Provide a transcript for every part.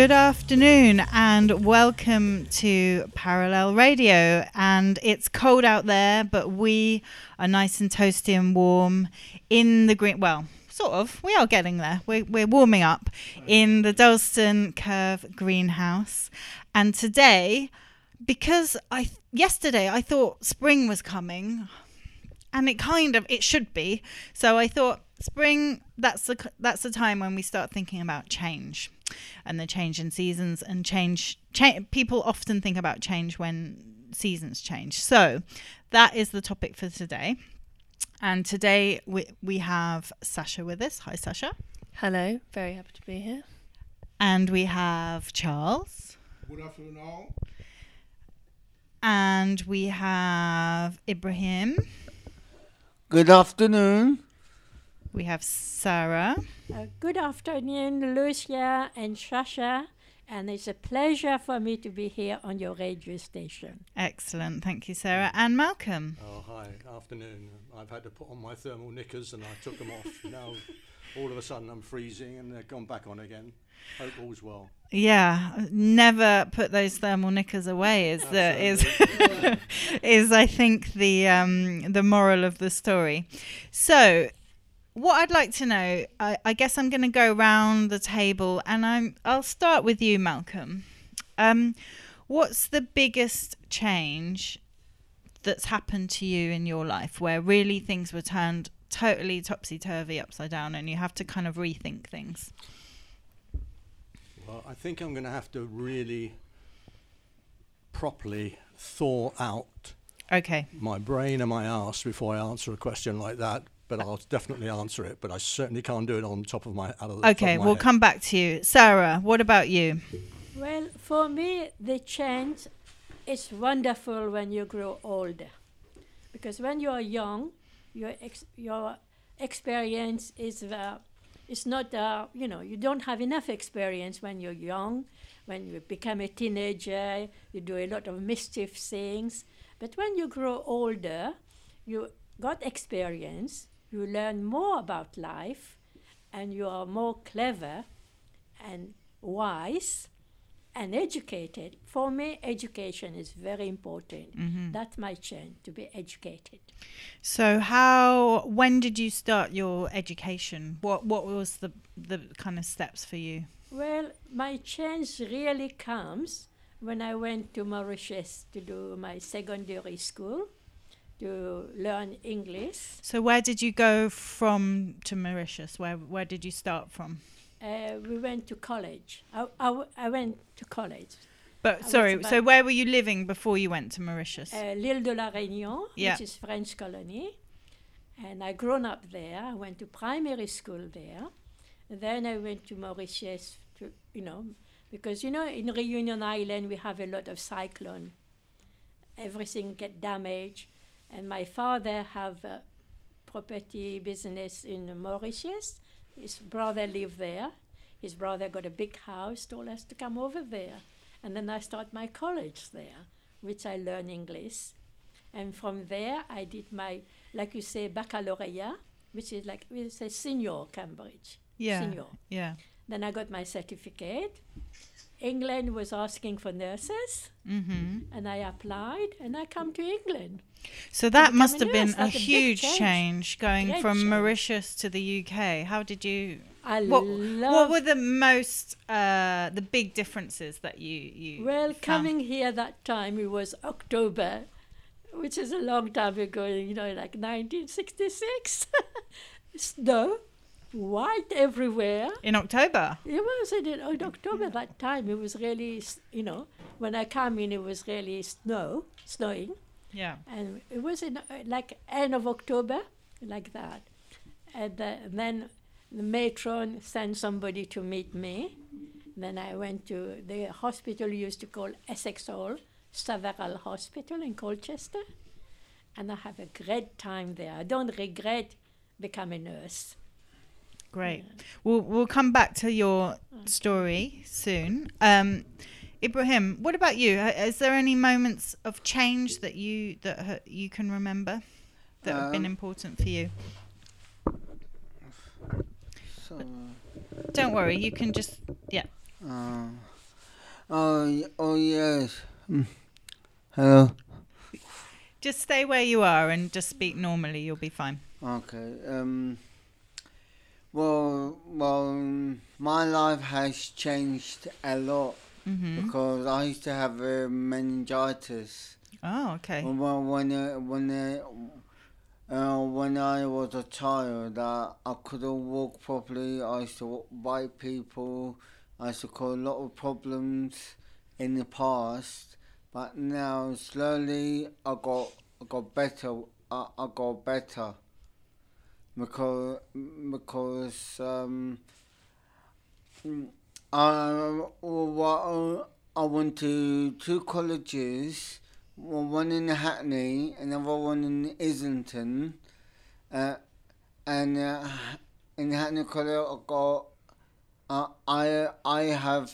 Good afternoon and welcome to Parallel Radio. And it's cold out there, but we are nice and toasty and warm in the green. Well, sort of. We are getting there. We're, we're warming up in the Dalston Curve greenhouse. And today, because I yesterday I thought spring was coming, and it kind of it should be. So I thought spring that's the that's the time when we start thinking about change and the change in seasons and change cha- people often think about change when seasons change. So that is the topic for today. And today we, we have sasha with us. Hi sasha. Hello, very happy to be here. and we have charles. Good afternoon, all. and we have ibrahim. Good afternoon. We have sarah Uh, good afternoon, Lucia and Shasha, and it's a pleasure for me to be here on your radio station. excellent thank you sarah and malcolm Oh, hi, afternoon. I've had to put on my thermal knickers and I took them off. now, all of a sudden, I'm freezing and they've gone back on again. Hope all's well. Yeah, never put those thermal knickers away. Is the is is I think the um, the moral of the story. So, what I'd like to know, I, I guess I'm going to go around the table, and I'm I'll start with you, Malcolm. Um, what's the biggest change that's happened to you in your life, where really things were turned totally topsy turvy, upside down, and you have to kind of rethink things? Well, I think I'm going to have to really properly thaw out Okay. my brain and my ass before I answer a question like that. But I'll definitely answer it. But I certainly can't do it on top of my. Out of the top Okay, of my we'll head. come back to you. Sarah, what about you? Well, for me, the change is wonderful when you grow older. Because when you are young, your, ex- your experience is, uh, is not, uh, you know, you don't have enough experience when you're young. When you become a teenager, you do a lot of mischief things. But when you grow older, you got experience, you learn more about life, and you are more clever and wise and educated. For me, education is very important. Mm-hmm. That's my change to be educated. So, how? When did you start your education? What What was the the kind of steps for you? Well, my change really comes when I went to Mauritius to do my secondary school to learn English. So, where did you go from to Mauritius? Where Where did you start from? Uh, we went to college. I I went to college. But was sorry, so where were you living before you went to Mauritius? uh, l'île de la Réunion, Yeah. which is French colony. And I grown up there. I went to primary school there. And then I went to Mauritius to, you know, because you know in Reunion Island we have a lot of cyclone. Everything get damaged, and my father have a property business in Mauritius. His brother lived there. His brother got a big house, told us to come over there. And then I start my college there, which I learn English. And from there, I did my, like you say, baccalaureate, which is like, we say senior Cambridge. yeah, Senior. yeah. Then I got my certificate. England was asking for nurses, hmm and I applied, and I come to England. So that must have been a a huge change. change going Great from change. Mauritius to the UK. How did you? I What love. What were the most uh, the big differences that you you? well, found? coming here that time, it was October, which is a long time ago, you know, like 1966. Snow, white everywhere. in October. It was in, in October that time. It was really, you know, when I come in, it was really snow, snowing. Yeah. and it was in uh, like end of October, like that. And, uh, then the matron sent somebody to meet me. Then I went to the hospital used to call Essex Hall, Saveral Hospital in Colchester, and I have a great time there. I don't regret becoming a nurse. Great. We'll we'll come back to your story soon. Um, Ibrahim, what about you? Uh, Is there any moments of change that you that you can remember that have been Um, important for you? So, Don't worry, you can just yeah. Uh, oh, oh yes. Mm. Hello. Just stay where you are and just speak normally. You'll be fine. Okay. Um. Well, well, my life has changed a lot hmm because I used to have uh, meningitis. Oh, okay. Well, when uh, when uh, uh, when I was a child, uh, I couldn't walk properly. I used to bite people. I used to cause a lot of problems in the past, but now slowly I got I got better. I, I got better because because um. I, well, I went to two colleges one in Hackney, and another one in Islington, uh, and uh, in Hackney College I got, uh, I I have,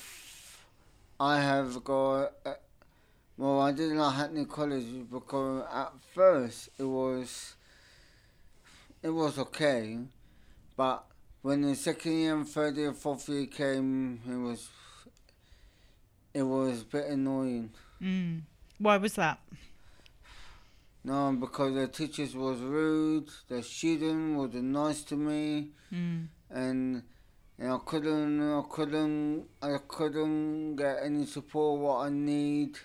I have got. Uh, well, I didn't like Hackney College because at first it was, it was okay, but when the second year and third year, fourth year came, it was, it was a bit annoying. Mm. Why was that? No, because the teachers was rude, the student was nice to me, Mm. and and I couldn't, I couldn't, I couldn't get any support what I need.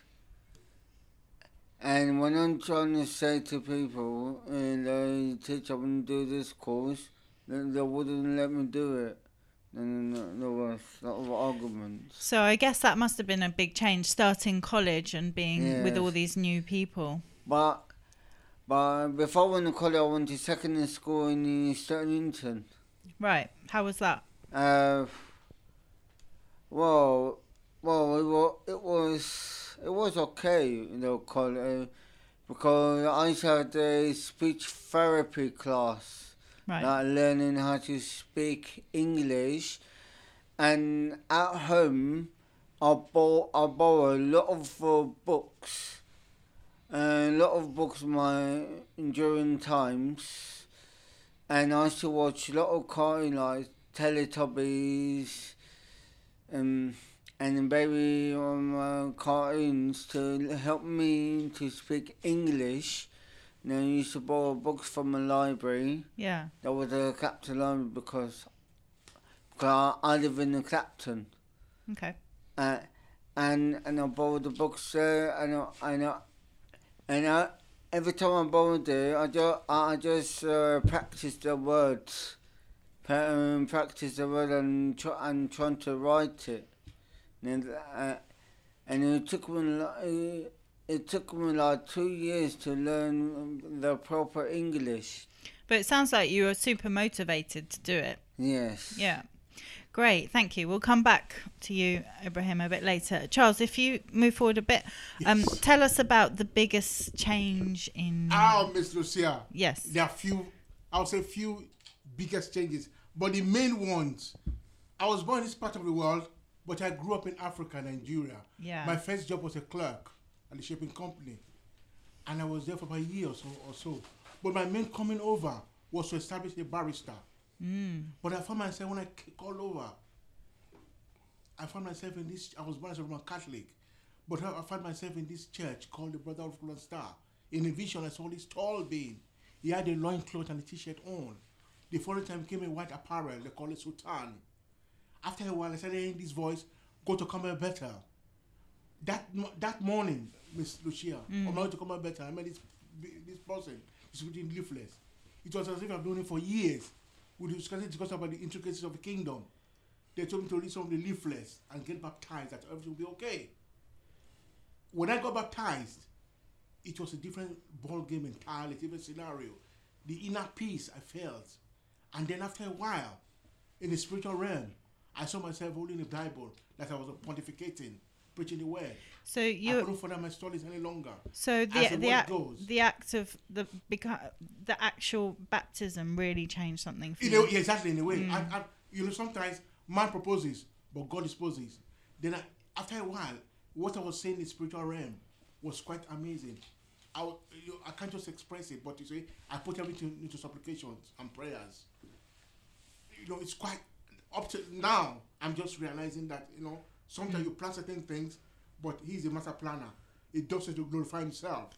And when I'm trying to say to people, uh, the teacher wouldn't do this course, they, they wouldn't let me do it. And there was a lot of arguments. So I guess that must have been a big change, starting college and being with all these new people. But, but before I went to college, I went to secondary school in Stoke Newington. Right. How was that? Uh, well, well, it was, it was, it was okay, you know, call uh, because I had to have the speech therapy class, Right. like learning how to speak English, and at home, I bought, I borrow a lot of uh, books, a lot of books my during times, and I used to watch a lot of cartoon like Teletubbies, um, and baby um, uh, cartoons to help me to speak English. And I used to borrow books from the library. Yeah. That was a Clapton library because, because I, I live in the Clapton. Okay. Uh, and and I borrowed the books there, and I, and I, and I, every time I borrowed it, I just I just uh, practiced the words, pra- um, practice the word and try, and trying to write it, and uh, and it took me like it took me like two years to learn the proper English. But it sounds like you were super motivated to do it. Yes. Yeah. Great, thank you. We'll come back to you, Ibrahim, a bit later. Charles, if you move forward a bit, um, Yes. tell us about the biggest change in. Ah, Miss Lucia. Yes. There are few, I would say few biggest changes, but the main ones. I was born in this part of the world, but I grew up in Africa, Nigeria. Yeah. My first job was a clerk at the shipping company, and I was there for about a year or so. Or so. But my main coming over was to establish a barrister. Mm. But I found myself when I called over, I found myself in this. I was born as a Roman Catholic, but I found myself in this church called the Brother of Golden Star. In a vision, I saw this tall being. He had a loincloth and a t-shirt on. The following time came in white apparel. They call it soutane. After a while, I started hearing this voice, "Go to come out better." That that morning, Miss Lucia, on my going to come out better, I met this person, this person distributing leaflets. It was as if I've known him for years. We discussed discussed about the intricacies of the kingdom. They told me to read some of the leaflets and get baptized, that everything will be okay. When I got baptized, it was a different ball game entirely, a different scenario. The inner peace I felt. And then after a while, in the spiritual realm, I saw myself holding the Bible that I was pontificating, preaching the word. So I you. couldn't follow my stories any longer. So the the the act, goes. the act of the beca- the actual baptism really changed something for In you. a, yeah, exactly, in a way. Mm. And, and, you know, sometimes man proposes, but God disposes. Then I, after a while, what I was saying in the spiritual realm was quite amazing. I, you, I can't just express it, but you see, I put everything into supplications and prayers. You know, it's quite up to now. I'm just realizing that you know Sometimes you plan certain things, but he's a master planner. He does it to glorify himself.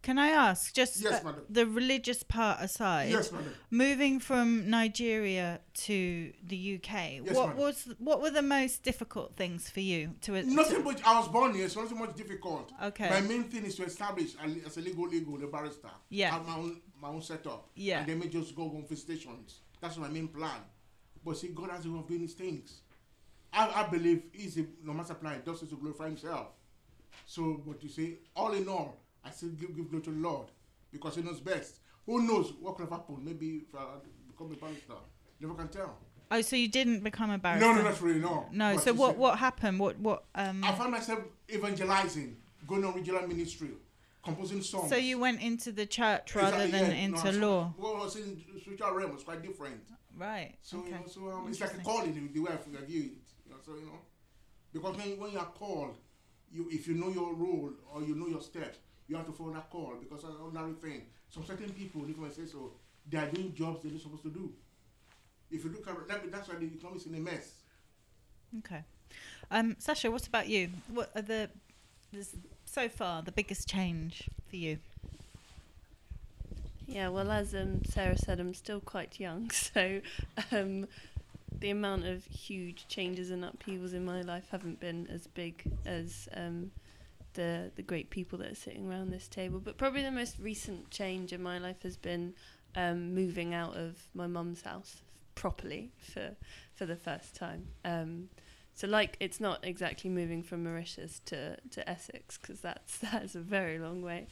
Can I ask, just Yes, uh, the religious part aside, Yes, madam. moving from Nigeria to the UK, Yes, what madam. was what were the most difficult things for you to? Nothing much. I was born here, so nothing much difficult. Okay. My main thing is to establish a, as a legal legal, a barrister. Yeah. Have my own my own setup. Yeah. And then me just go on visitations. That's my main plan. But see, God has a way of doing his things. I, I believe he's a no master plan. Does it to glorify himself. So, what you see, all in all, I still give, give glory to the Lord because He knows best. Who knows what could have happened? Maybe if I become a barrister, never can tell. Oh, so you didn't become a barrister? No, no, not really, no. No. But So what what happened? What what um? I found myself evangelizing, going on regional ministry, composing songs. So you went into the church Exactly, rather than yeah. into No, law, What I was in spiritual realm was quite different. Right? So okay. you know, so um, it's like a calling the- the way I view it. You know, so you know, because when when you are called, you if you know your role or you know your steps, you have to follow that call because that's ordinary thing. Some certain people, if I say so, they are doing jobs they're not supposed to do. If you look at that, that's why the economy is in a mess. Okay. Um, Sasha, what about you? What are the so far the biggest change for you? Yeah, well, as um, Sarah said, I'm still quite young, so um, the amount of huge changes and upheavals in my life haven't been as big as um, the the great people that are sitting around this table. But probably the most recent change in my life has been um, moving out of my mum's house properly for for the first time. So like it's not exactly moving from Mauritius to, to Essex because that's that's a very long way,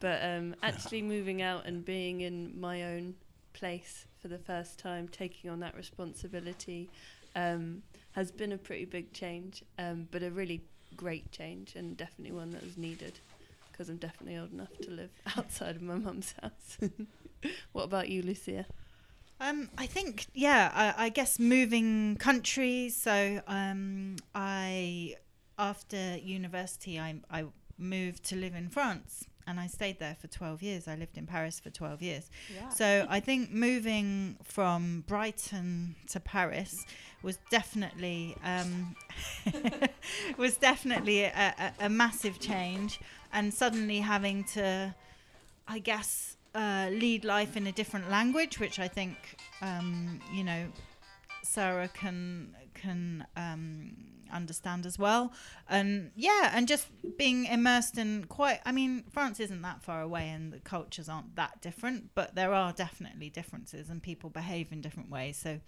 but um, actually moving out and being in my own place for the first time, taking on that responsibility, um, has been a pretty big change, um, but a really great change and definitely one that was needed because I'm definitely old enough to live outside of my mum's house. what about you, Lucia? Um, I think, yeah, I, I guess moving countries. So um, I, after university, I, I moved to live in France and I stayed there for 12 years. I lived in Paris for 12 years. Yeah. So I think moving from Brighton to Paris was definitely um, was definitely a, a, a massive change, and suddenly having to, I guess, uh, lead life in a different language, which I think um, you know Sarah can can um, understand as well. And yeah, and just being immersed in quite. I mean, France isn't that far away, and the cultures aren't that different, but there are definitely differences, and people behave in different ways. So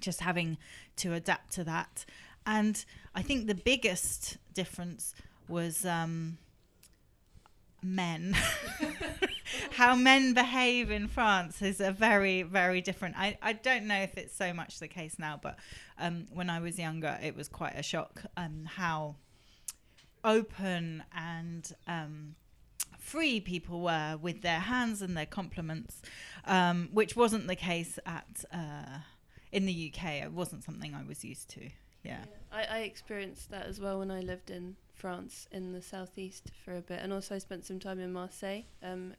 just having to adapt to that. And I think the biggest difference was um, men. How men behave in France is a very, very different. I, I don't know if it's so much the case now, but um, when I was younger, it was quite a shock um, how open and um, free people were with their hands and their compliments, um, which wasn't the case at uh, in the UK. It wasn't something I was used to. Yeah. I, I experienced that as well when I lived in France in the southeast for a bit, and also I spent some time in Marseille, um,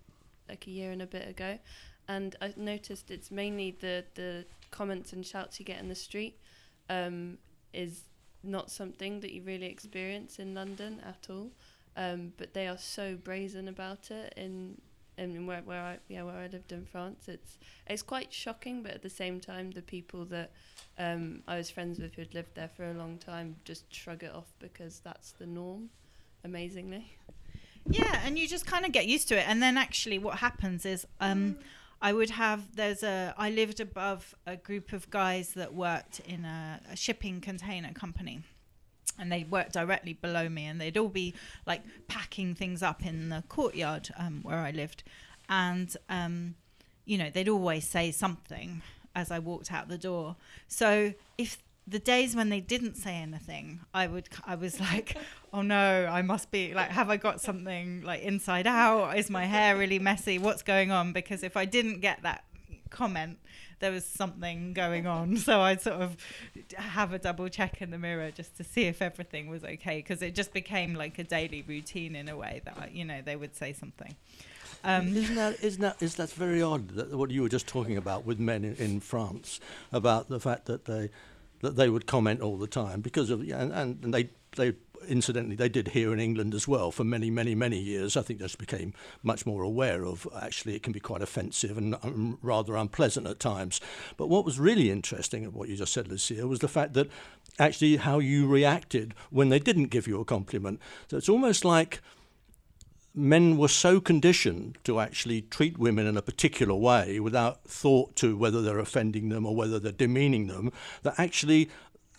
like a year and a bit ago, and I noticed it's mainly the the comments and shouts you get in the street, um, is not something that you really experience in London at all, um, but they are so brazen about it in. in where, where I yeah where I lived in France, it's it's quite shocking, but at the same time, the people that um, I was friends with who had lived there for a long time just shrug it off because that's the norm, amazingly. Yeah, and you just kind of get used to it. And then actually, what happens is, um, I would have there's a I lived above a group of guys that worked in a, a shipping container company. And they worked directly below me, and they'd all be like packing things up in the courtyard um, where I lived, and um, you know they'd always say something as I walked out the door. So if the days when they didn't say anything, I would I was like, oh no, I must be like, have I got something like inside out? Is my hair really messy? What's going on? Because if I didn't get that comment, there was something going on. So I'd sort of have a double check in the mirror just to see if everything was okay. Because it just became like a daily routine in a way that I, you know they would say something. Um, isn't that isn't that is that very odd that what you were just talking about with men in, in France about the fact that they that they would comment all the time because of and, and they they incidentally they did here in England as well for many many many years. I think just became much more aware of actually it can be quite offensive and um, rather unpleasant at times. But what was really interesting of what you just said, Lucia, was the fact that actually how you reacted when they didn't give you a compliment. So it's almost like men were so conditioned to actually treat women in a particular way without thought to whether they're offending them or whether they're demeaning them that actually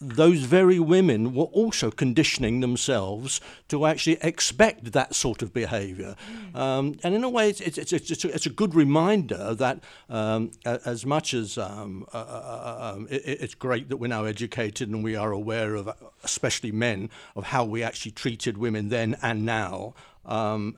those very women were also conditioning themselves to actually expect that sort of behaviour. Mm. Um, and in a way, it's, it's, it's, it's, a, it's a good reminder that um, as much as um, uh, uh, uh, um, it, it's great that we're now educated and we are aware of, especially men, of how we actually treated women then and now. Um,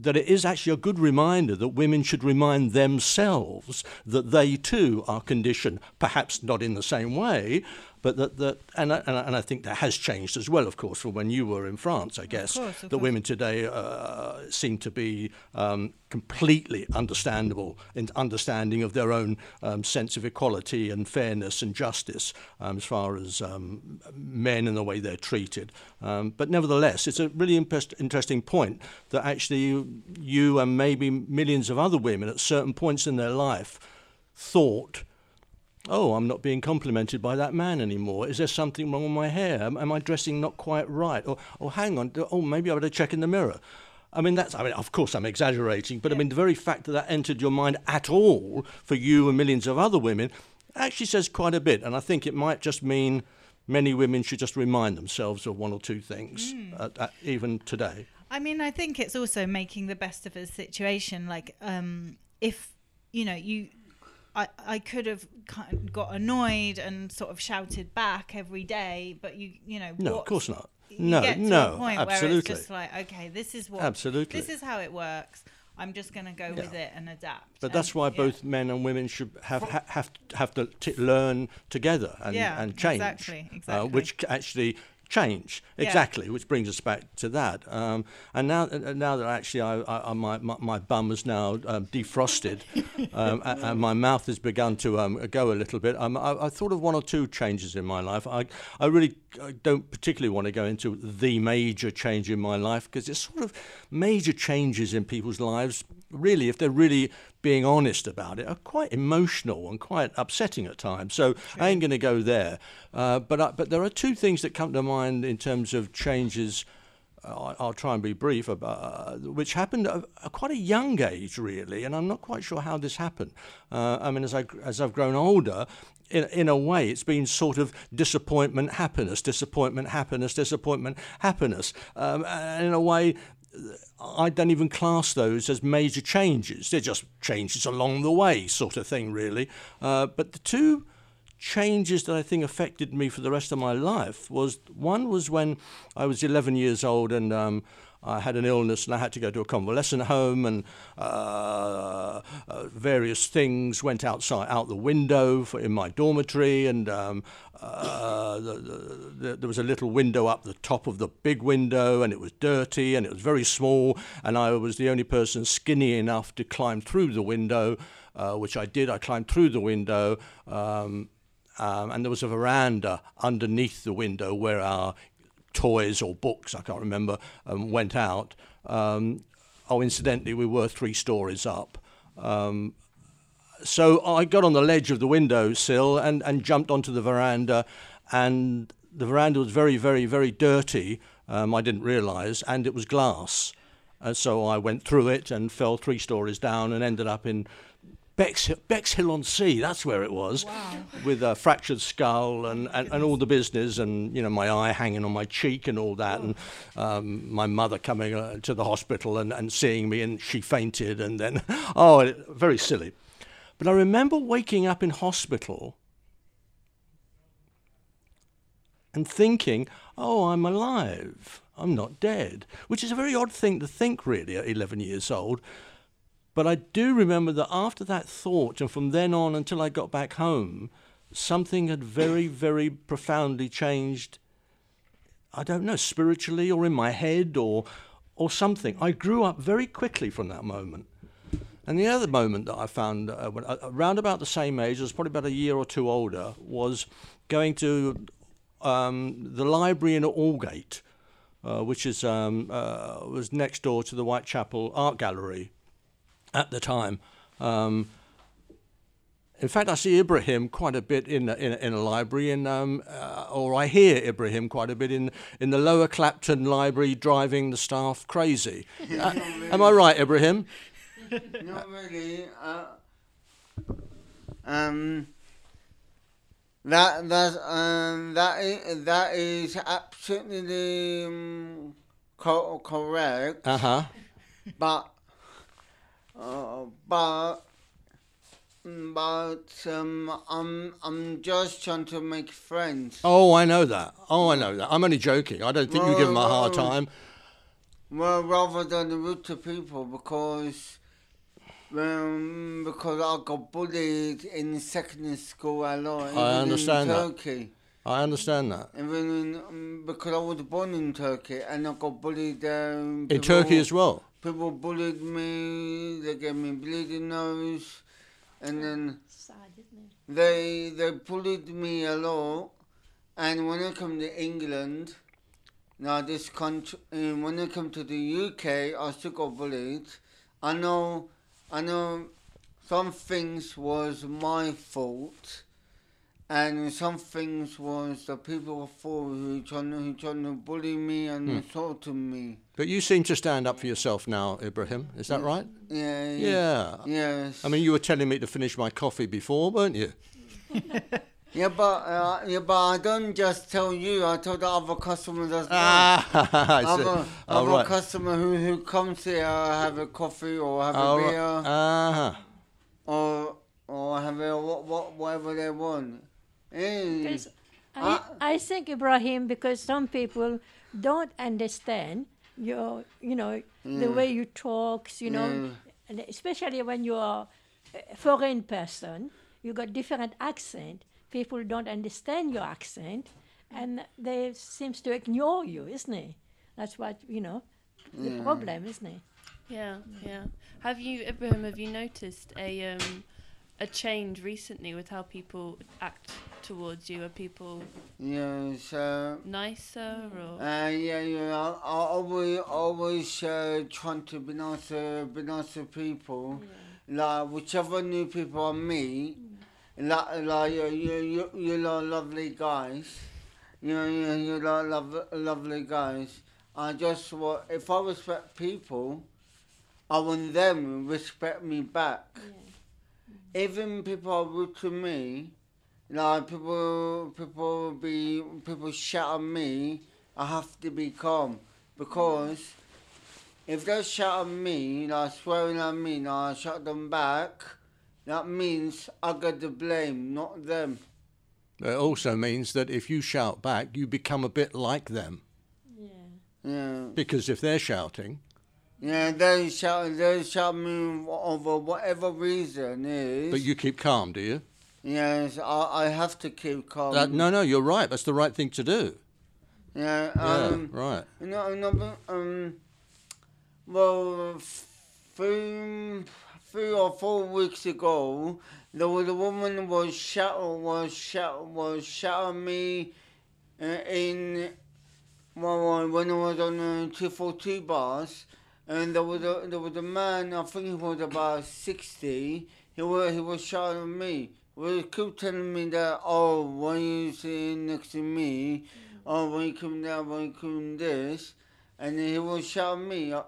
that it is actually a good reminder that women should remind themselves that they too are conditioned, perhaps not in the same way, but that, that and, I, and I think that has changed as well, of course, from when you were in France, I guess. Of course, of that course. women today uh, seem to be um, completely understandable in understanding of their own um, sense of equality and fairness and justice um, as far as um, men and the way they're treated. Um, but nevertheless, it's a really interesting point that actually you, you and maybe millions of other women at certain points in their life thought oh, I'm not being complimented by that man anymore. Is there something wrong with my hair? Am, am I dressing not quite right? Or, oh, hang on, oh, maybe I better check in the mirror. I mean, that's, I mean, of course I'm exaggerating, but yeah. I mean, the very fact that that entered your mind at all for you and millions of other women actually says quite a bit. And I think it might just mean many women should just remind themselves of one or two things, mm. even today. I mean, I think it's also making the best of a situation. Like, um, if, you know, you, I, I could have kind of got annoyed and sort of shouted back every day, but you you know no, of course not. No, no, absolutely. Where it's just like okay, this is what absolutely this is how it works. I'm just going to go yeah. with it and adapt. But and that's why yeah. both men and women should have ha- have have to t- learn together and, yeah, and change, exactly, exactly. Uh, which actually change exactly, yeah. which brings us back to that. Um, and now, uh, now that actually I, I, my, my, my bum is now um, defrosted um, and, and, my mouth has begun to um, go a little bit, um, I, I, thought of one or two changes in my life. I, I really I don't particularly want to go into the major change in my life because it's sort of major changes in people's lives. Really, if they're really being honest about it, are quite emotional and quite upsetting at times. So I ain't going to go there. Uh, but I, but there are two things that come to mind in terms of changes. Uh, I'll try and be brief about uh, which happened at, at, quite a young age, really, and I'm not quite sure how this happened. Uh, I mean, as I as I've grown older, in, in a way, it's been sort of disappointment, happiness, disappointment, happiness, disappointment, happiness. Um, and in a way, I don't even class those as major changes. They're just changes along the way, sort of thing, really. Uh, but the two changes that I think affected me for the rest of my life was one was when I was 11 years old and um, I had an illness and I had to go to a convalescent home and uh, uh, various things went outside out the window for, in my dormitory and um, uh, the, the, the, there was a little window up the top of the big window and it was dirty and it was very small and I was the only person skinny enough to climb through the window, uh, which I did. I climbed through the window. Um, um, and there was a veranda underneath the window where our toys or books, I can't remember, um, went out. Um, oh, incidentally, we were three stories up. So I got on the ledge of the window sill and, and jumped onto the veranda, and the veranda was very, very, very dirty. Um, I didn't realise, and it was glass. Uh, so I went through it and fell three stories down and ended up in Bexhill, Bexhill on Sea, that's where it was, wow. with a fractured skull and, and, and, all the business, and you know my eye hanging on my cheek and all that, and um, my mother coming uh, to the hospital and, and seeing me, and she fainted, and then oh, very silly. But I remember waking up in hospital and thinking, oh, I'm alive. I'm not dead, which is a very odd thing to think, really, at 11 years old. But I do remember that after that thought, and from then on until I got back home, something had very, very profoundly changed. I don't know, spiritually or in my head or, or something. I grew up very quickly from that moment. And the other moment that I found uh, when, uh, around about the same age, I was probably about a year or two older, was going to um, the library in Aldgate, uh, which is um, uh, was next door to the Whitechapel Art Gallery at the time. Um, in fact, I see Ibrahim quite a bit in a, in a, in a library, in, um, uh, or I hear Ibrahim quite a bit in, in the Lower Clapton Library, driving the staff crazy. Uh, am I right, Ibrahim? Not really. Uh, um, that that um, that is, that is absolutely um, co- correct. Uh huh. but uh, but but um, I'm I'm just trying to make friends. Oh, I know that. Oh, I know that. I'm only joking. I don't think you give him a hard Well, time. Well, rather than rude to people because. Um, because I got bullied in secondary school a lot. in understand that. Turkey. I understand that. Even in, um, because I was born in Turkey and I got bullied. Um, In Turkey as well. People bullied me. They gave me bleeding nose, and then Sad, isn't it? they they bullied me a lot. And when I come to England, now this country, um, when I come to the UK, I still got bullied. I know, I know, some things was my fault, and some things was the people fault who trying to, who trying to bully me and Hmm. assaulting me. But you seem to stand up for yourself now, Ibrahim. Is that right? Yeah. Yeah. Yes. I mean, you were telling me to finish my coffee before, weren't you? Yeah, but uh, yeah, but I don't just tell you. I told the other customers as well. Ah, I see. other Oh, other right. customer who, who comes here have a coffee or have Oh, a right. beer Uh-huh. or or have a what, what whatever they want. Because I, Ah. I think Ibrahim, because some people don't understand your, you know, the Mm. way you talk, you know, Mm. especially when you are a foreign person, you got different accent. People don't understand your accent, and they seems to ignore you, isn't it? That's what you know, the Mm. problem, isn't it? Yeah, yeah. Have you, Ibrahim? Have you noticed a um, a change recently with how people act towards you? Are people Yes. Uh, nicer or? uh, yeah, yeah. I, I always always uh, trying to be nice, to be nice to people. Like whichever new people I meet, like like you you you you lot lovely guys. You know you you lot lov- lovely guys. I just want if I respect people, I want them to respect me back. Mm-hmm. Even people are rude to me, like people people be people shout at me, I have to be calm because if they shout at me, like swearing at me, and I shout them back, that means I get the blame, not them. It also means that if you shout back, you become a bit like them. Yeah. Yeah, Because if they're shouting, yeah. They shout, they shout me over whatever reason is. but you keep calm, do you? yes, I, I have to keep calm. That, no, no, you're right. That's the right thing to do. Yeah, Yeah, um, right. No, no, um, well, f- three, or four weeks ago, there was a woman was shout was shout was shouting me uh, in well when I was on the two four two bus, and there was a there was a man I think he was about sixty. He was he was shouting at me. He kept telling me that oh when you sitting next to me, oh when you come down when you come this, and he was shouting me, uh,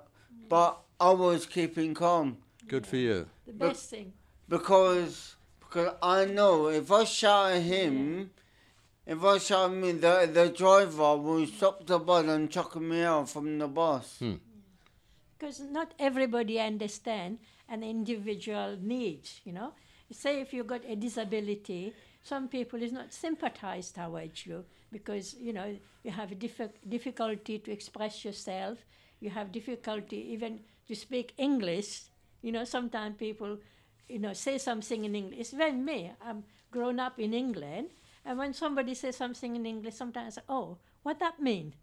but I was keeping calm Good for you. The But- best thing. because because I know if I shout at him, if I shout at me, the the driver will stop the bus and chuck me out from the bus. Hmm. because not everybody understand an individual needs you know say if you've got a disability some people is not sympathized towards you because you know you have a diffi- difficulty to express yourself you have difficulty even to speak english you know sometimes people you know say something in english even me i'm grown up in england and when somebody says something in english sometimes I say, oh what that mean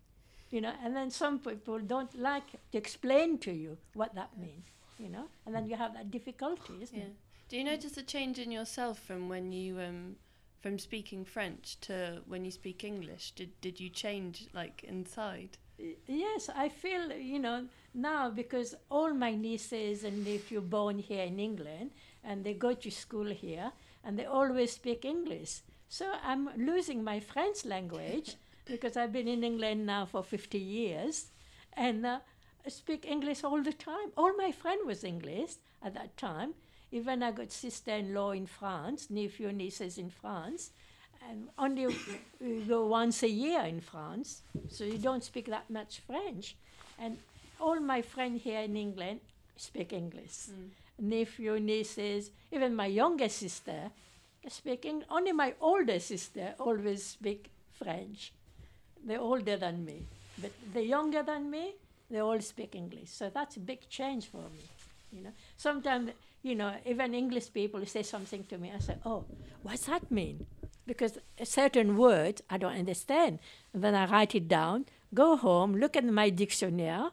you know and then some people don't like to explain to you what that means you know, and then you have that difficulty, isn't Yeah. it? Do you notice a change in yourself from when you um from speaking French to when you speak English? Did did you change like inside? Yes, I feel, you know, now because all my nieces and nephew born here in England and they go to school here and they always speak English. So I'm losing my French language because I've been in England now for 50 years and uh, I speak English all the time. All my friend was English at that time. Even I got sister-in-law in France, nephew, nieces in France and only we go once a year in France, so you don't speak that much French. And all my friends here in England speak English. Mm. Nephew, nieces, even my younger sister speaking. Only my older sister always speak French. They're older than me, but the younger than me, they all speak English. So that's a big change for me. You know, sometimes you know even English people say something to me. I say, "Oh, what's that mean?" Because a certain word I don't understand. And then I write it down, go home, look at my dictionary,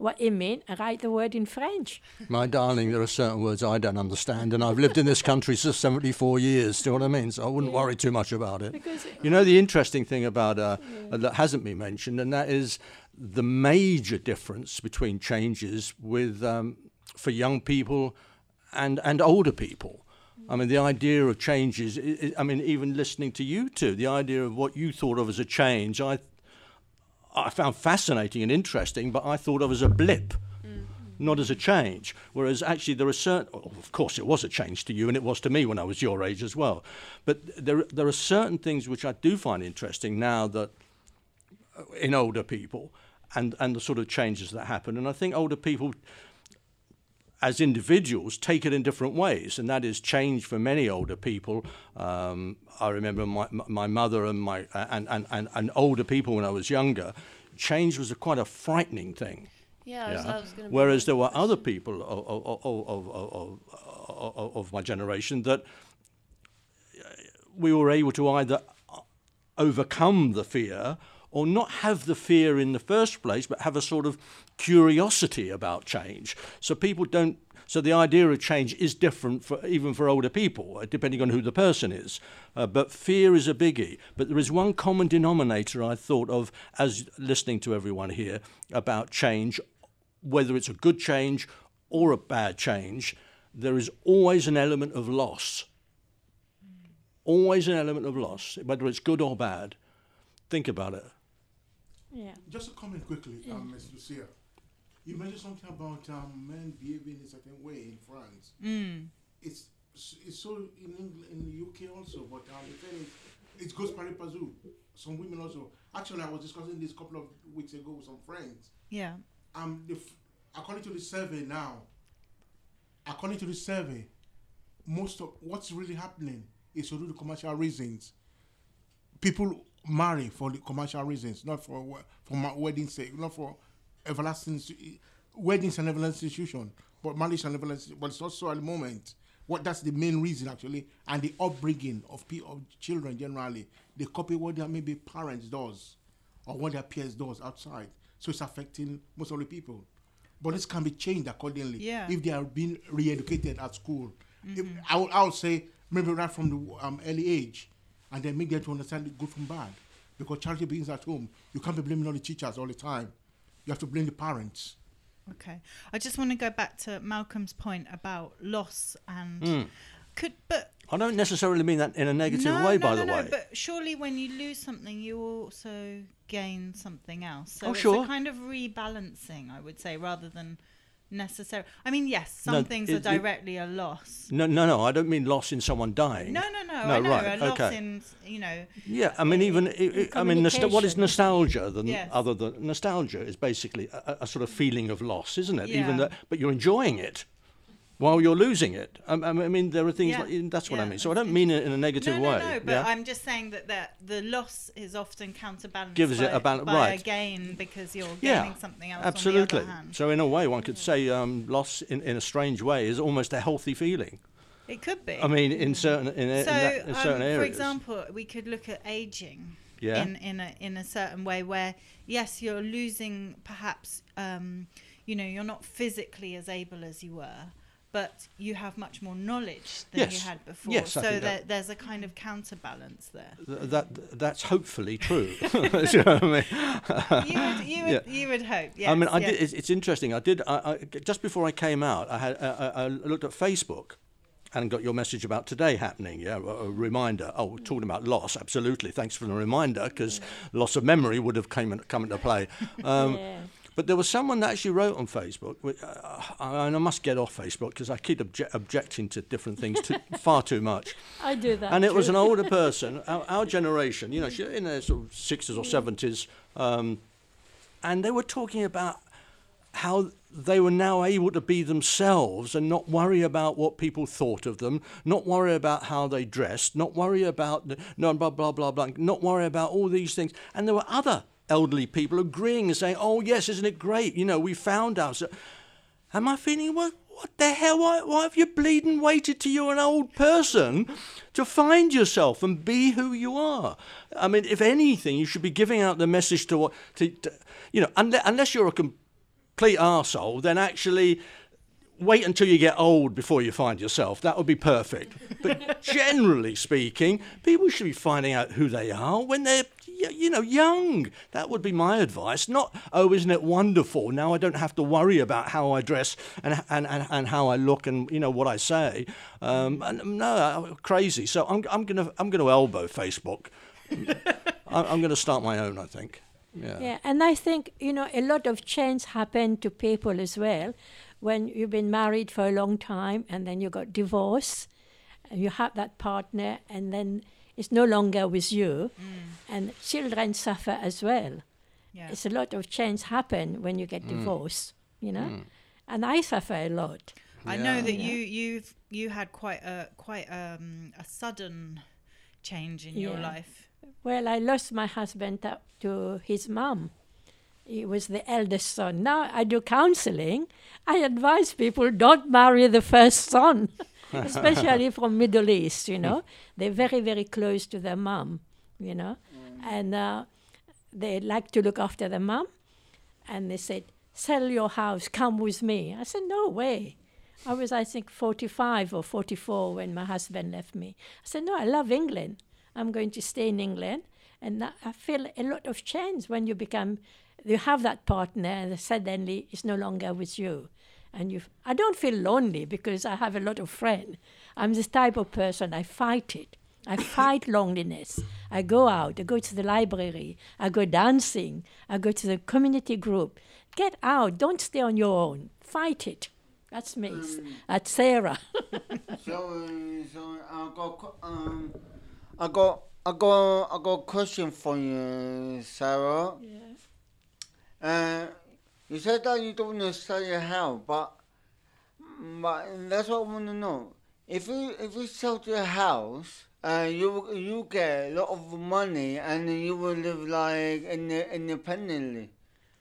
what it mean, and write the word in French. My darling, there are certain words I don't understand, and I've lived in this country for 74 years. Do you know what I mean? So I wouldn't worry too much about it. Because You know, the interesting thing about uh, uh, that hasn't been mentioned, and that is the major difference between changes with um, for young people and and older people. I mean, the idea of changes. I mean, even listening to you two, the idea of what you thought of as a change, I I found fascinating and interesting, but I thought of as a blip. Mm-hmm. Not as a change, whereas actually there are certain. oh, Of course, it was a change to you, and it was to me when I was your age as well. But there, there are certain things which I do find interesting now that uh, in older people and, and the sort of changes that happen. And I think older people, as individuals, take it in different ways, and that is change for many older people. Um, I remember my, my mother and, my, and, and, and, and older people when I was younger, change was a, quite a frightening thing. Yeah, I was, I was going to. Whereas there were other people of, of, of, of, of, of, of my generation that uh, we were able to either overcome the fear or not have the fear in the first place, but have a sort of curiosity about change. So people don't. So the idea of change is different for even for older people, uh, depending on who the person is. Uh, but fear is a biggie. But there is one common denominator I thought of as listening to everyone here about change, whether it's a good change or a bad change. There is always an element of loss. Always an element of loss, whether it's good or bad. Think about it. Yeah, Just to comment quickly, um, Ms. Lucia. You mentioned something about um, men behaving in a certain way in France. Mm. It's it's so in England, in the UK also, but um, the thing is, it goes pari passu. Some women also. Actually, I was discussing this a couple of weeks ago with some friends. Yeah. Um, the, f- according to the survey now, according to the survey, most of what's really happening is due to commercial reasons. People marry for the commercial reasons, not for for ma- wedding sake, not for everlasting weddings and everlasting institution, but marriage and everlasting. But it's also at the moment what that's the main reason actually, and the upbringing of of children generally. They copy what their maybe parents does, or what their peers does outside. So it's affecting most of the people. But this can be changed accordingly Yeah. if they are being re-educated at school. If, I, would, I would say maybe right from the um, early age, and then make them to understand the good from bad. Because charity begins at home. You can't be blaming all the teachers all the time. You have to blame the parents. Okay. I just want to go back to Malcolm's point about loss and Mm. could but I don't necessarily mean that in a negative no, way, no, by no, the no, way. But surely when you lose something, you also gain something else. So Oh, it's sure. a kind of rebalancing, I would say, rather than necessary. I mean, yes, some No, things it- are it- directly a loss. no, no, no. I don't mean loss in someone dying. No, no, no. No, I know right, a loss okay. in, you know, Yeah, I mean, even i I mean, what is nostalgia? Than Yes. other than nostalgia is basically a, a- sort of feeling of loss, isn't it? Even Yeah. that, but you're enjoying it while you're losing it. I, I mean, there are things Yeah. like that's what I mean. So I don't mean it in a negative no, no, way. no. But yeah? I'm just saying that, that the loss is often counterbalanced Gives by, it a bal- by right. a gain because you're Yeah, gaining something else. Absolutely. On the other hand. So in a way, one could say um, loss in, in a strange way is almost a healthy feeling. It could be. I mean, in certain in, so, in, that, in um, certain for example, we could look at aging Yeah. in in a in a certain way where yes, you're losing perhaps um, you know you're not physically as able as you were but you have much more knowledge than you had before Yes, so there, that- there's a kind of counterbalance there Th- that that's hopefully true. You know what I mean? you would you would, Yeah. you would hope yes, I mean, I yes. did. It's, it's interesting. I did. I, I, just before I came out, I had. I, looked at Facebook, and got your message about today happening. Yeah, a, a reminder. Oh, we're talking about loss. Absolutely. Thanks for the reminder, because loss of memory would have come in, come into play. Um, yeah. But there was someone that actually wrote on Facebook, which, uh, and I must get off Facebook because I keep obje- objecting to different things too, far too much. I do that. And it was an older person, our, our generation, you know, she in their sort of 60s or 70s, um, and they were talking about how they were now able to be themselves and not worry about what people thought of them, not worry about how they dressed, not worry about the, no blah blah blah blah, not worry about all these things. And there were other elderly people agreeing and saying, "Oh yes, isn't it great? You know, we found ourselves." Am I feeling what? What the hell? Why, why have you bleeding waited till you're an old person to find yourself and be who you are? I mean, if anything, you should be giving out the message to what to, to you know, unless, unless you're a complete arsehole, then actually wait until you get old before you find yourself. That would be perfect. But generally speaking, people should be finding out who they are when they're, you know, young. That would be my advice. Not, oh, isn't it wonderful? Now I don't have to worry about how I dress and, and, and, and how I look and, you know, what I say. Um, and, no, crazy. So I'm, I'm going to I'm gonna elbow Facebook. I'm, I'm going to start my own, I think. Yeah. Yeah, and I think, you know, a lot of change happened to people as well. When you've been married for a long time and then you got divorced, and you have that partner, and then it's no longer with you, mm. and children suffer as well. yeah. It's a lot of change happen when you get mm. divorced, you know, mm. and I suffer a lot. I know that Yeah. you you've you had quite a quite um, a sudden change in your life. Well, I lost my husband up to his mum. He was the eldest son. Now I do counseling. I advise people don't marry the first son, especially from Middle East. You know, they're very very close to their mum. You know, and uh, they like to look after their mum. And they said, "Sell your house, come with me." I said, "No way." I was, I think, 45 or 44 when my husband left me. I said, No, I love England. I'm going to stay in England. And I feel a lot of change when you become, you have that partner and suddenly it's no longer with you. And you, I don't feel lonely because I have a lot of friends. I'm this type of person, I fight it. I fight loneliness. I go out, I go to the library, I go dancing, I go to the community group. Get out, don't stay on your own. Fight it. That's me. That's Sarah. So, uh, so I got, um, I got, I got, I got a question for you, Sarah. Yeah. Uh, you said that you don't your house, but, but that's what I want to know. If you if you sell your house, uh, you you get a lot of money and you will live like in, independently.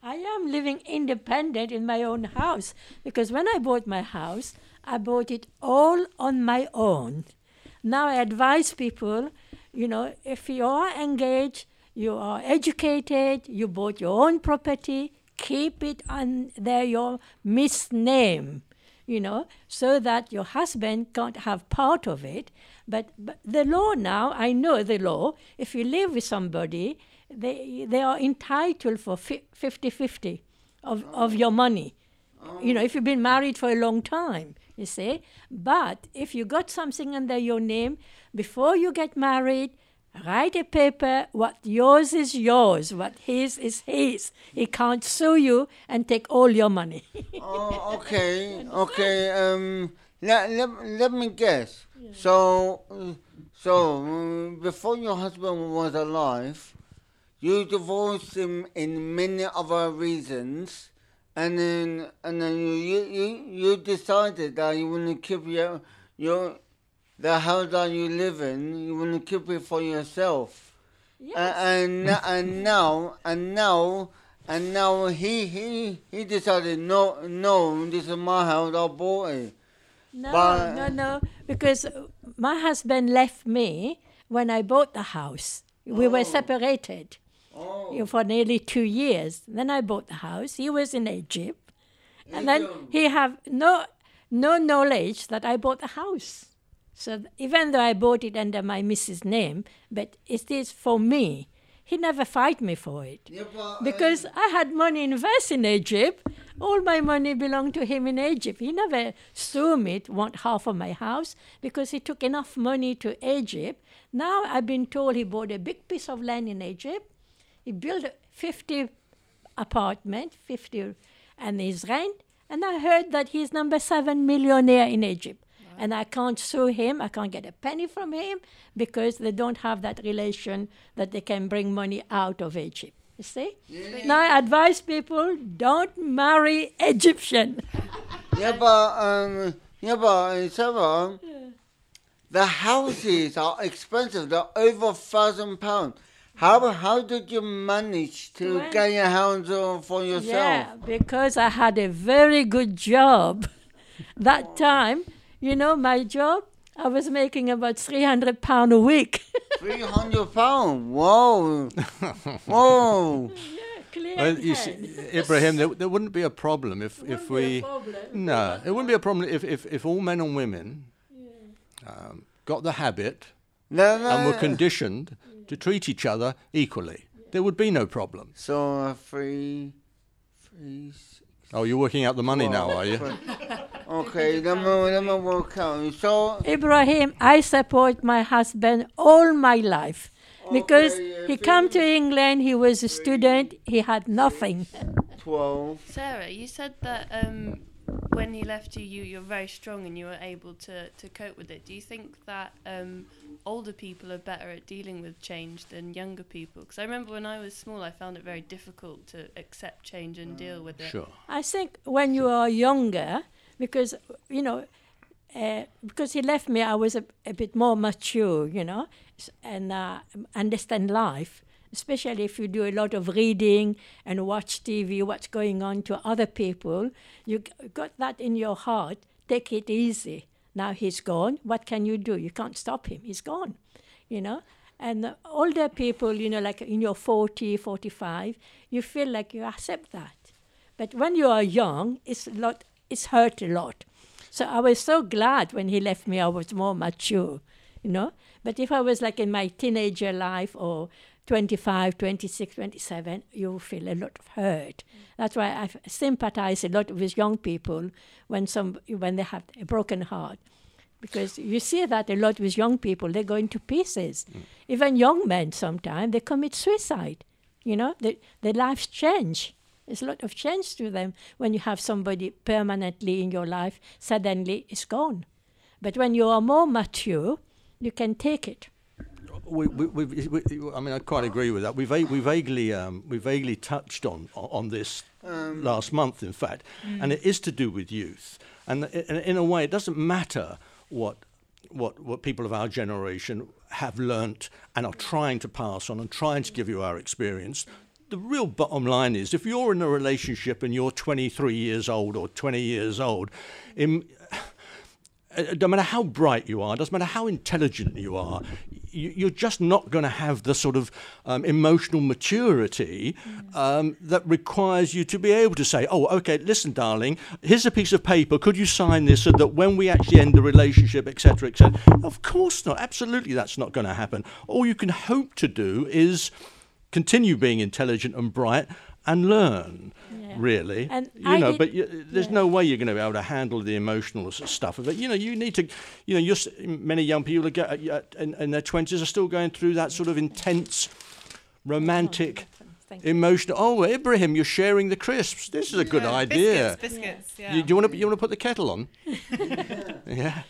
I am living independent in my own house because when I bought my house, I bought it all on my own. Now I advise people, you know, if you are engaged, you are educated, you bought your own property, keep it under your misname, you know, so that your husband can't have part of it. But, but the law now, I know the law, if you live with somebody, they, they are entitled for 50 50 of, of your money. You know, if you've been married for a long time, you see. But if you got something under your name, before you get married, write a paper. What yours is yours. What his is his. He can't sue you and take all your money. Oh, okay, okay. Um, let, let, let me guess. So, uh, so um, before your husband was alive, you divorced him in many other reasons, and then and then you you, you, you decided that you want to keep your your the house that you live in. You want to keep it for yourself. A- and n- and now and now and now he he he decided no no this is my house I bought it. No, But- no, no. Because my husband left me when I bought the house. We were oh. separated Oh. for nearly two years. Then I bought the house. He was in Egypt. and then he have no no knowledge that I bought the house. So even though I bought it under my missus' name, but it is for me. He never fight me for it Yeah, but, um, because I had money invest in Egypt. All my money belonged to him in Egypt. He never sue me to want half of my house because he took enough money to Egypt. Now I've been told he bought a big piece of land in Egypt. He built 50 apartment, 50, and his rent. And I heard that he's number seven millionaire in Egypt. And I can't sue him. I can't get a penny from him because they don't have that relation that they can bring money out of Egypt. You see? Now I advise people don't marry Egyptian. yeah, but um, yeah, but uh, Sarah, the houses are expensive. They're over a thousand pounds. How how did you manage to Well- get a house uh, for yourself? Yeah, because I had a very good job. that time, you know, my job, I was making about 300 pound a week. Three hundred pounds. Whoa, whoa. Clear Well, you see. Ibrahim, there, there wouldn't be a problem if, Wouldn't if be a we. problem. No, it wouldn't be a problem if, if, if all men and women um, got the habit No, no. and were no. conditioned to treat each other equally. There would be no problem. So uh, three, three. s- Oh, you're working out the money now, are you? Okay, let me let me work out. So Ibrahim, I support my husband all my life because Okay, he come to England, he was a student, he had nothing. twelve. Sarah, you said that um, when he left you, you you're very strong and you were able to, to cope with it. Do you think that um, older people are better at dealing with change than younger people? Because I remember when I was small, I found it very difficult to accept change and deal with it. Sure. I think when you are younger, because you know, uh, because he left me, I was a, a bit more mature, you know, and uh, understand life. Especially if you do a lot of reading and watch TV, what's going on to other people, you got that in your heart. Take it easy. Now he's gone. What can you do? You can't stop him. He's gone, you know. And older people, you know, like in your 40, 45, you feel like you accept that. But when you are young, it's a lot. It's hurt a lot. So I was so glad when he left me. I was more mature, you know. But if I was like in my teenager life or 25, 26, 27, you feel a lot of hurt. That's why I sympathize a lot with young people when some when they have a broken heart. Because you see that a lot with young people, they go into pieces. Mm. Even young men sometimes they commit suicide. You know, the, their lives change. There's a lot of change to them when you have somebody permanently in your life, suddenly it's gone. But when you are more mature, you can take it. We, we, we, we, I mean, I quite agree with that. We, va- we vaguely, um, we vaguely touched on on this last month, in fact, and it is to do with youth. And in, in a way, it doesn't matter what what what people of our generation have learnt and are trying to pass on and trying to give you our experience. The real bottom line is, if you're in a relationship and you're 23 years old or 20 years old, in, it doesn't matter how bright you are, doesn't matter how intelligent you are, you, you're just not going to have the sort of um, emotional maturity um, that requires you to be able to say, "Oh, okay, listen, darling, here's a piece of paper. Could you sign this so that when we actually end the relationship, etc., etc." Of course not. Absolutely, that's not going to happen. All you can hope to do is continue being intelligent and bright and learn. Yeah. Really, And you I know, did- but you, there's yeah. no way you're going to be able to handle the emotional stuff of it. You know, you need to, you know, you're, many young people are get, uh, in, in their 20s are still going through that sort of intense, romantic, Thank emotional. Oh, Ibrahim, you're sharing the crisps. This is a good Yeah, idea. Biscuits, biscuits. Yeah. You, do you want to? You want to put the kettle on? yeah.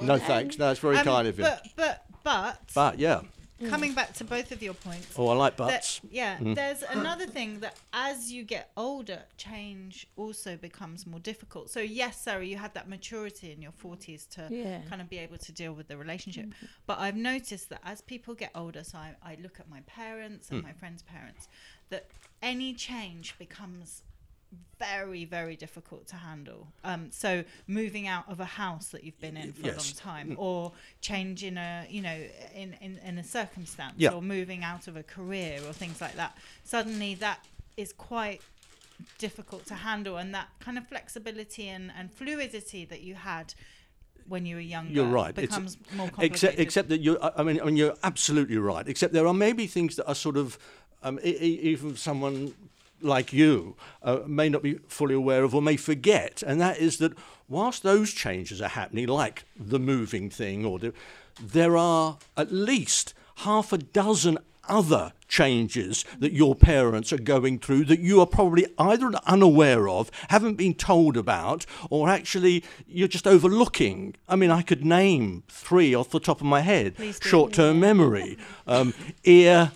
No, thanks. No, it's very Um, kind of you. But but but, But yeah. Mm. coming back to both of your points. Oh, I like that- butts. yeah, Mm. there's another thing that as you get older, change also becomes more difficult. So yes, Sarah, you had that maturity in your 40s to Yeah. kind of be able to deal with the relationship. Mm-hmm. But I've noticed that as people get older, so I, I look at my parents and hmm. my friends' parents, that any change becomes very very difficult to handle um so moving out of a house that you've been in for a long time or changing a you know in in, in a circumstance Yeah. or moving out of a career or things like that suddenly that is quite difficult to handle, and that kind of flexibility and, and fluidity that you had when you were younger You're right. It's- becomes more complicated. Except, except that you, I mean, I mean, you're absolutely right. Except there are maybe things that are sort of, um, even someone like you uh, may not be fully aware of or may forget, and that is that whilst those changes are happening, like the moving thing, or the, there are at least half a dozen other changes that your parents are going through that you are probably either unaware of, haven't been told about, or actually you're just overlooking. I mean, I could name three off the top of my head short term memory, um, ear,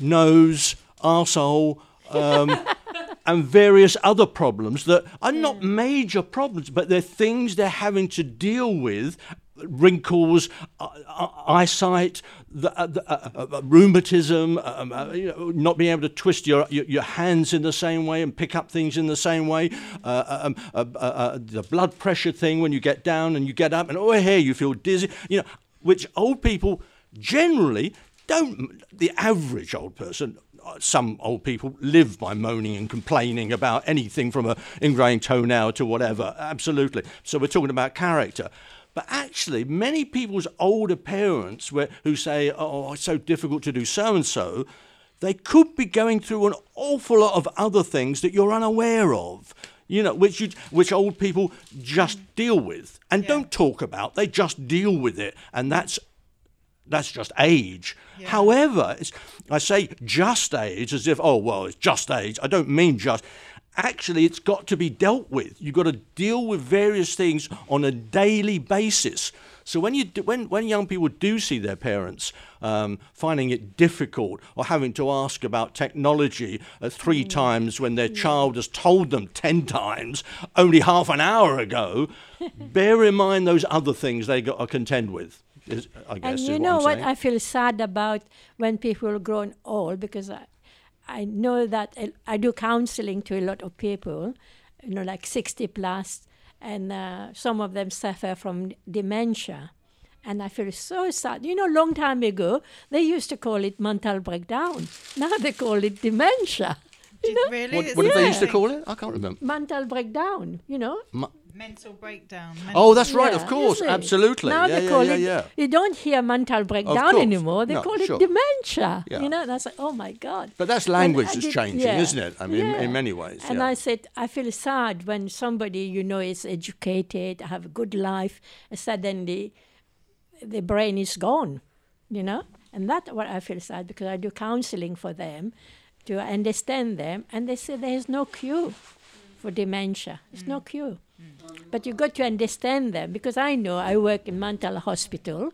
nose, arsehole. Um, and various other problems that are not major problems, but they're things they're having to deal with wrinkles, uh, uh, eyesight, the, uh, the, uh, uh, uh, rheumatism, um, uh, you know, not being able to twist your, your your hands in the same way and pick up things in the same way, uh, um, uh, uh, uh, the blood pressure thing when you get down and you get up and oh here you feel dizzy, you know, which old people generally don't. The average old person some old people live by moaning and complaining about anything from a ingrowing toenail to whatever. Absolutely. So we're talking about character. But actually, many people's older parents where, who say, oh, it's so difficult to do so and so, they could be going through an awful lot of other things that you're unaware of. You know, which you, which old people just deal with and don't talk about. They just deal with it, and that's that's just age. However, it's, I say just age as if, oh, well, it's just age. I don't mean just. Actually, it's got to be dealt with. You've got to deal with various things on a daily basis. So when you do, when when young people do see their parents um, finding it difficult or having to ask about technology uh, three times when their child has told them ten times only half an hour ago, bear in mind those other things they got to contend with. Is, I guess and is you what know I'm what saying. I feel sad about when people grown old because I, I know that I- I do counseling to a lot of people, you know, like 60 plus, and uh, some of them suffer from dementia. And I feel so sad. You know, long time ago, they used to call it mental breakdown. Now they call it dementia. Did- really? what It's what did they used to call it? I can't remember. Mental breakdown, you know? Mental breakdown. Oh, that's right. Yeah, Of course, absolutely. Now yeah, they yeah, call yeah, it. yeah. You don't hear mental breakdown anymore. They No, call sure. it dementia. Yeah. You know, that's like, oh my god. But that's language I that's did- changing, yeah. isn't it? I mean, in, in many ways. And yeah. I said, I feel sad when somebody you know is educated, have a good life, and suddenly the brain is gone. You know, and that's what I feel sad because I do counseling for them to understand them, and they say there is no cure for dementia. There's no cure. But you got to understand them because I know I work in mental hospital.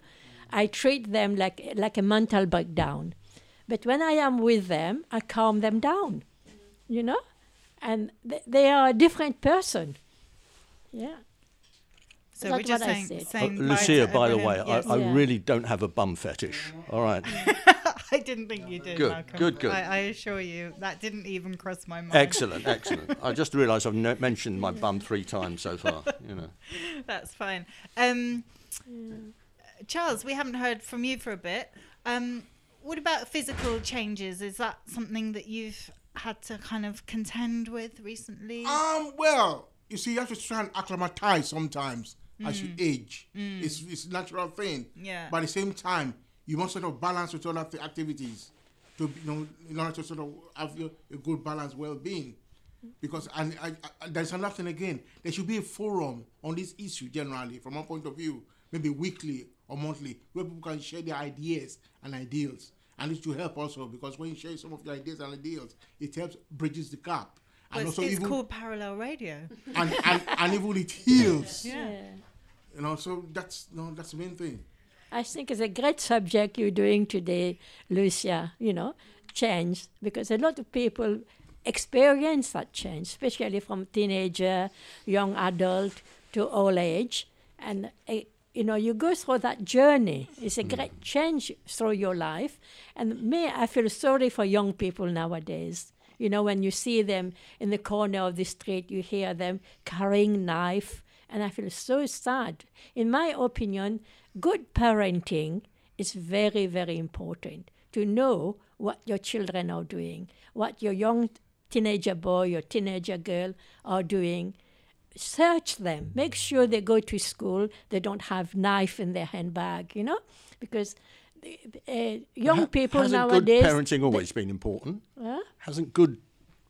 I treat them like like a mental breakdown. But when I am with them, I calm them down. You know? And th- they are a different person. Yeah. So That's we're just what I saying. Uh, Lucia, by the way, Yes. I, I Yeah. really don't have a bum fetish. All right. I didn't think you did. Good, Malcolm. good, good. I, I assure you, that didn't even cross my mind. excellent, excellent. I just realised I've no- mentioned my bum three times so far. You know. That's fine. Um, Charles, we haven't heard from you for a bit. Um, what about physical changes? Is that something that you've had to kind of contend with recently? Um, well, you see, you have to try and acclimatize sometimes as you age. It's it's a natural thing. Yeah. But at the same time, you must sort of balance with other th- activities to be- you know in order to sort of have your, a good balance, well-being. Because and I, I, there's another thing again. There should be a forum on this issue generally, from our point of view, maybe weekly or monthly, where people can share their ideas and ideals. And it should help also because when you share some of your ideas and ideals, it helps bridges the gap. Well, And it's, also it's even called parallel radio. and, and, and even it heals. Yeah. You know, so that's no, that's the main thing. I think it's a great subject you're doing today, Lucia, you know, change, because a lot of people experience that change, especially from teenager, young adult to old age. And, uh, you know, you go through that journey. It's a great change through your life. And me, I feel sorry for young people nowadays. You know, when you see them in the corner of the street, you hear them carrying knife, and I feel so sad. In my opinion, good parenting is very, very important to know what your children are doing, what your young teenager boy or teenager girl are doing, search them. Make sure they go to school. They don't have knife in their handbag. You know, because uh, young Ha- people hasn't nowadays. good parenting always been important? Huh? Hasn't good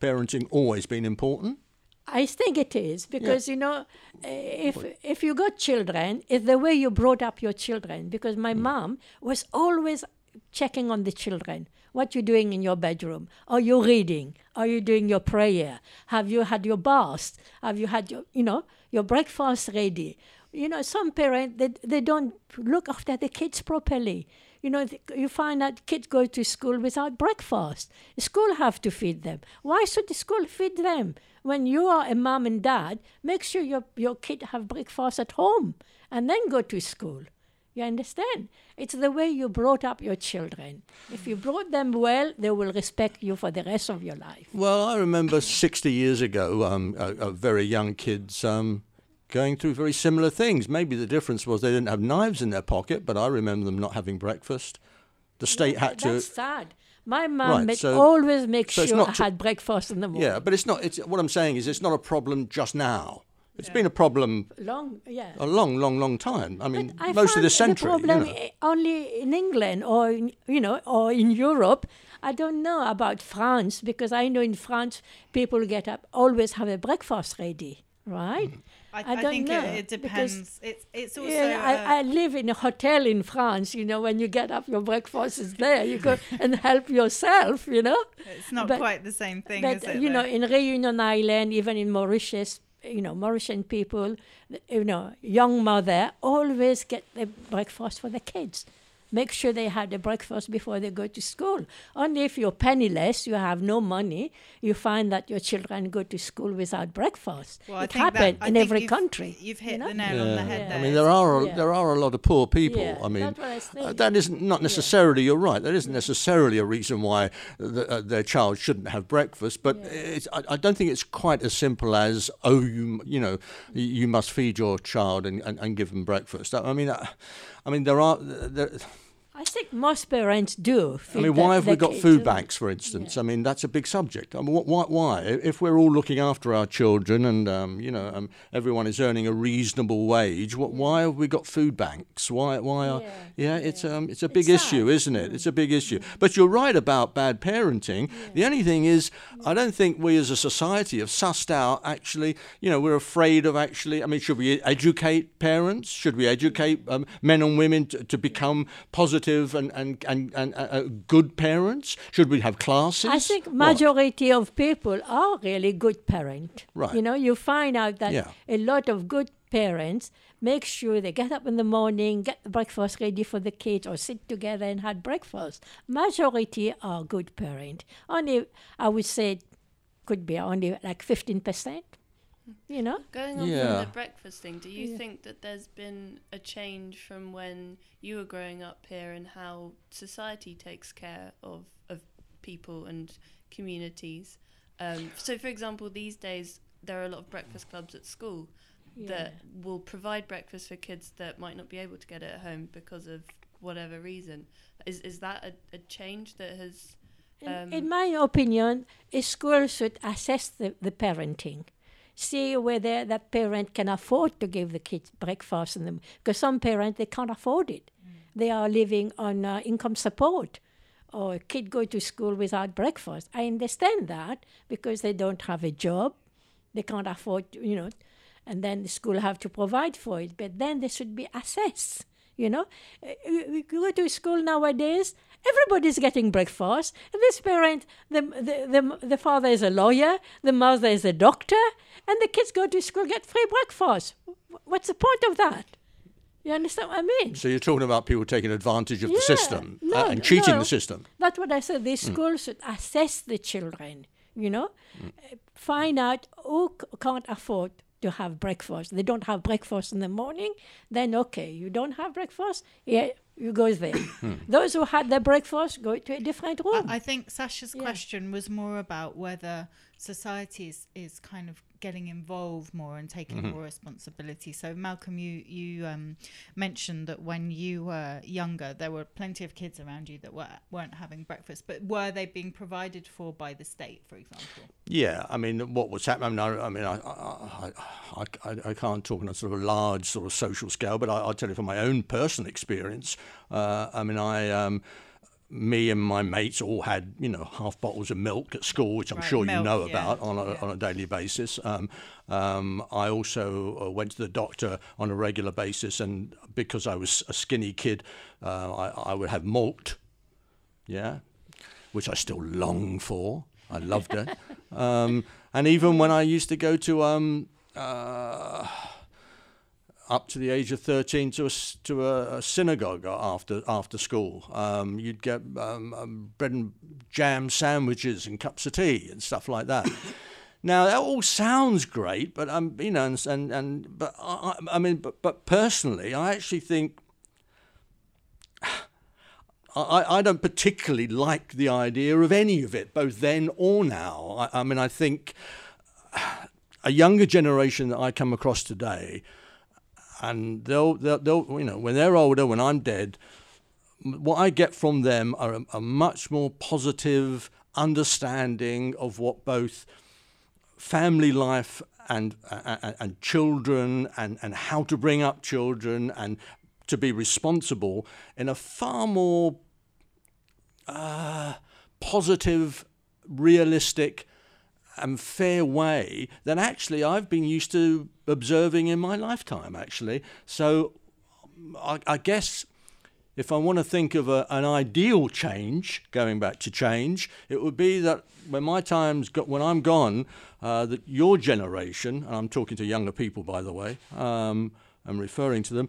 parenting always been important? I think it is because you know, uh, if if you got children, it's the way you brought up your children. Because my mom was always checking on the children. What you doing in your bedroom? Are you reading? Are you doing your prayer? Have you had your bath? Have you had your you know your breakfast ready? You know, some parents they, they don't look after the kids properly. You know, you find that kids go to school without breakfast. School have to feed them. Why should the school feed them? When you are a mom and dad, make sure your, your kid have breakfast at home and then go to school. You understand? It's the way you brought up your children. If you brought them well, they will respect you for the rest of your life. Well, I remember 60 years ago, um, uh, uh, very young kids um, going through very similar things. Maybe the difference was they didn't have knives in their pocket, but I remember them not having breakfast. The state had to. That's sad. My mom Right, so- always make so sure not I had breakfast in the morning. Yeah, but it's not. It's what I'm saying is it's not a problem just now. It's been a problem Long, yeah. a long, long, long time. I mean, I most of the century. The problem you know. only in England or in, you know or in Europe. I don't know about France because I know in France people get up always have a breakfast ready, right? I, I I don't think know, it, it because- depends. It's it's also Yeah, uh, I, I live in a hotel in France. You know, when you get up, your breakfast is there. You go and help yourself. You know, it's not but- quite the same thing, but is it? you know, in Reunion Island, even in Mauritius, you know, Mauritian people, you know, young mother always get the breakfast for the kids. Make sure they have the breakfast before they go to school. Only if you're penniless, you have no money, you find that your children go to school without breakfast. Well, it think that- happened in every you've- country. You've you hit know? the nail on the head Yeah. there. I mean, there are a, Yeah. there are a lot of poor people. Yeah, I mean, I uh, that isn't not necessarily. You're right. That isn't necessarily a reason why the, uh, their child shouldn't have breakfast. But it's, I, I don't think it's quite as simple as oh, you you know, you, you must feed your child and, and, and give them breakfast. I, I mean, I, I mean there are. There, I think most parents do. I mean, why have we got food banks, for instance? I mean, that's a big subject. I mean, why? Why? If we're all looking after our children and um, you know um, everyone is earning a reasonable wage, what, why have we got food banks? Why? Why? Are, Yeah, yeah, it's um, it's a big It's issue, sad. isn't it? It's a big issue. But you're right about bad parenting. The only thing is, I don't think we as a society have sussed out. Actually, you know, we're afraid of actually. I mean, should we educate parents? Should we educate um, men and women to, to become positive and and and, and uh, uh, good parents? Should we have classes? I think What? majority of people are really good parent. Right. You know, you find out that Yeah. a lot of good parents make sure they get up in the morning, get the breakfast ready for the kids, or sit together and had breakfast. Majority are good parent. Only I would say could be only like fifteen percent. You know? Going on Yeah. from the breakfast thing, do you Yeah. think that there's been a change from when you were growing up here and how society takes care of, of people and communities? Um, so, for example, these days there are a lot of breakfast clubs at school that will provide breakfast for kids that might not be able to get it at home because of whatever reason. Is is that a, a change that has? In, Um, in my opinion, a school should assess the, the parenting, see whether that parent can afford to give the kids breakfast in them. Because some parents they can't afford it; they are living on uh, income support, or a kid go to school without breakfast. I understand that because they don't have a job, they can't afford, you know, and then the school have to provide for it. But then they should be assessed. You know, Uh, you go to school nowadays. Everybody's getting breakfast. This parent, the, the the the father is a lawyer, the mother is a doctor, and the kids go to school get free breakfast. What's the point of that? You understand what I mean? So you're talking about people taking advantage of the system no, uh, and cheating no. the system. That's what I said. The Hmm. school should assess the children, you know, Uh, find out who c- can't afford to have breakfast. They don't have breakfast in the morning, then okay, you don't have breakfast, yeah, you go there. Hmm. Those who had their breakfast go to a different room. I, I think Sasha's Yeah. question was more about whether society is, is kind of getting involved more and taking Mhm. more responsibility. So Malcolm, you you um, mentioned that when you were younger, there were plenty of kids around you that were weren't having breakfast, but were they being provided for by the state, for example? Yeah, I mean, what was happening? I, I mean, I, I, I, I, I can't talk on a sort of large sort of social scale, but I, I'll tell you from my own personal experience. Uh, I mean, I, um, me and my mates all had, you know, half bottles of milk at school, which I'm Right, sure milk, you know yeah, about on a, yeah. on a daily basis. Um, um, I also uh, went to the doctor on a regular basis, and because I was a skinny kid, uh, I, I would have malt, yeah, which I still long for. I loved it. um, and even when I used to go to um, uh, up to the age of 13 to a, to a, a synagogue after after school, um, you'd get um, um, bread and jam sandwiches and cups of tea and stuff like that. Now that all sounds great, but um, you know, and and, and but I, I I mean, but, but personally, I actually think I, I don't particularly like the idea of any of it, both then or now. I, I mean, I think a younger generation that I come across today, and they'll, they'll, they'll you know, when they're older, when I'm dead, what I get from them are a, a much more positive understanding of what both family life and and, and children and, and how to bring up children and to be responsible in a far more uh, positive, realistic, and fair way than actually I've been used to observing in my lifetime. Actually, so I, I guess if I want to think of a, an ideal change, going back to change, it would be that when my time's got, when I'm gone, uh, that your generation, and I'm talking to younger people, by the way, um, I'm referring to them,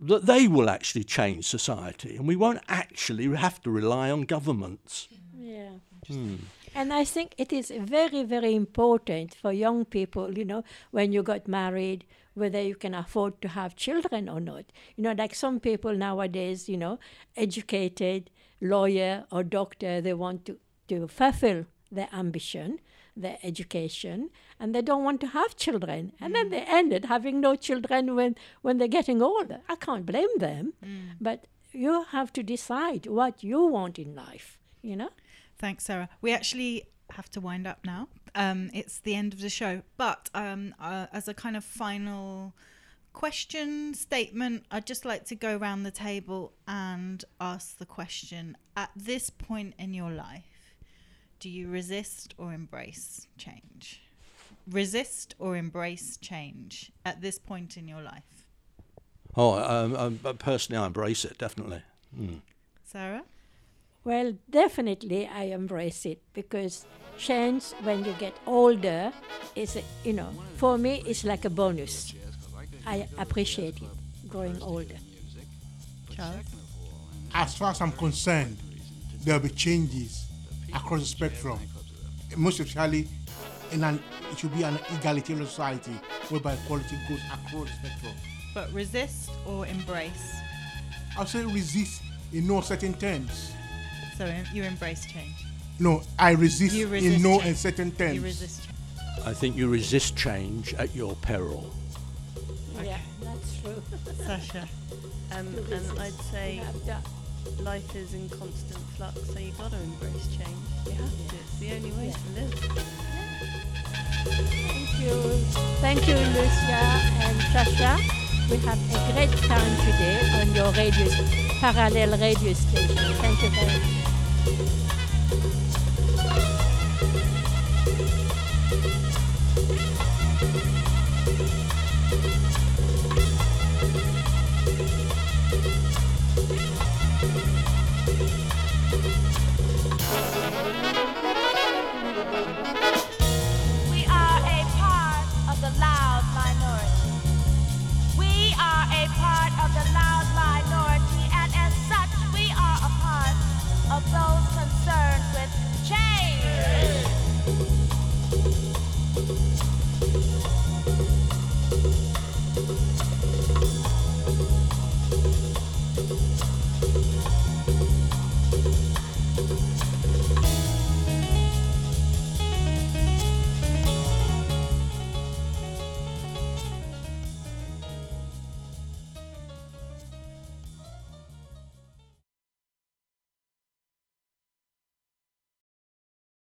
that they will actually change society, and we won't actually have to rely on governments. Yeah. Hmm. And I think it is very, very important for young people, you know, when you got married, whether you can afford to have children or not. You know, like some people nowadays, you know, educated, lawyer or doctor, they want to, to fulfill their ambition, their education, and they don't want to have children. And then mm. they ended having no children when, when they're getting older. I can't blame them, mm. but you have to decide what you want in life, you know? Thanks, Sarah. We actually have to wind up now. Um, it's the end of the show. But um, uh, as a kind of final question statement, I'd just like to go around the table and ask the question at this point in your life, do you resist or embrace change? Resist or embrace change at this point in your life? Oh, um, um, personally, I embrace it definitely. Mm. Sarah? Well, definitely I embrace it because change when you get older is, a, you know, for me it's like a bonus. I appreciate it growing older. Charles? As far as I'm concerned, there will be changes across the spectrum. Most especially, in an, it should be an egalitarian society whereby equality goes across the spectrum. But resist or embrace? I'll say resist in no certain terms. So you embrace change. No, I resist, You resist in no change. uncertain terms. You resist change. I think you resist change at your peril. Yeah, that's true. Sasha? Um, and. I'd say life is in constant flux, so you've got to embrace change. You have to. It's the only way to live. Thank you. Thank you, Lucia and Sasha. We have a great time today on your radio, parallel radio station. Thank you very much thank you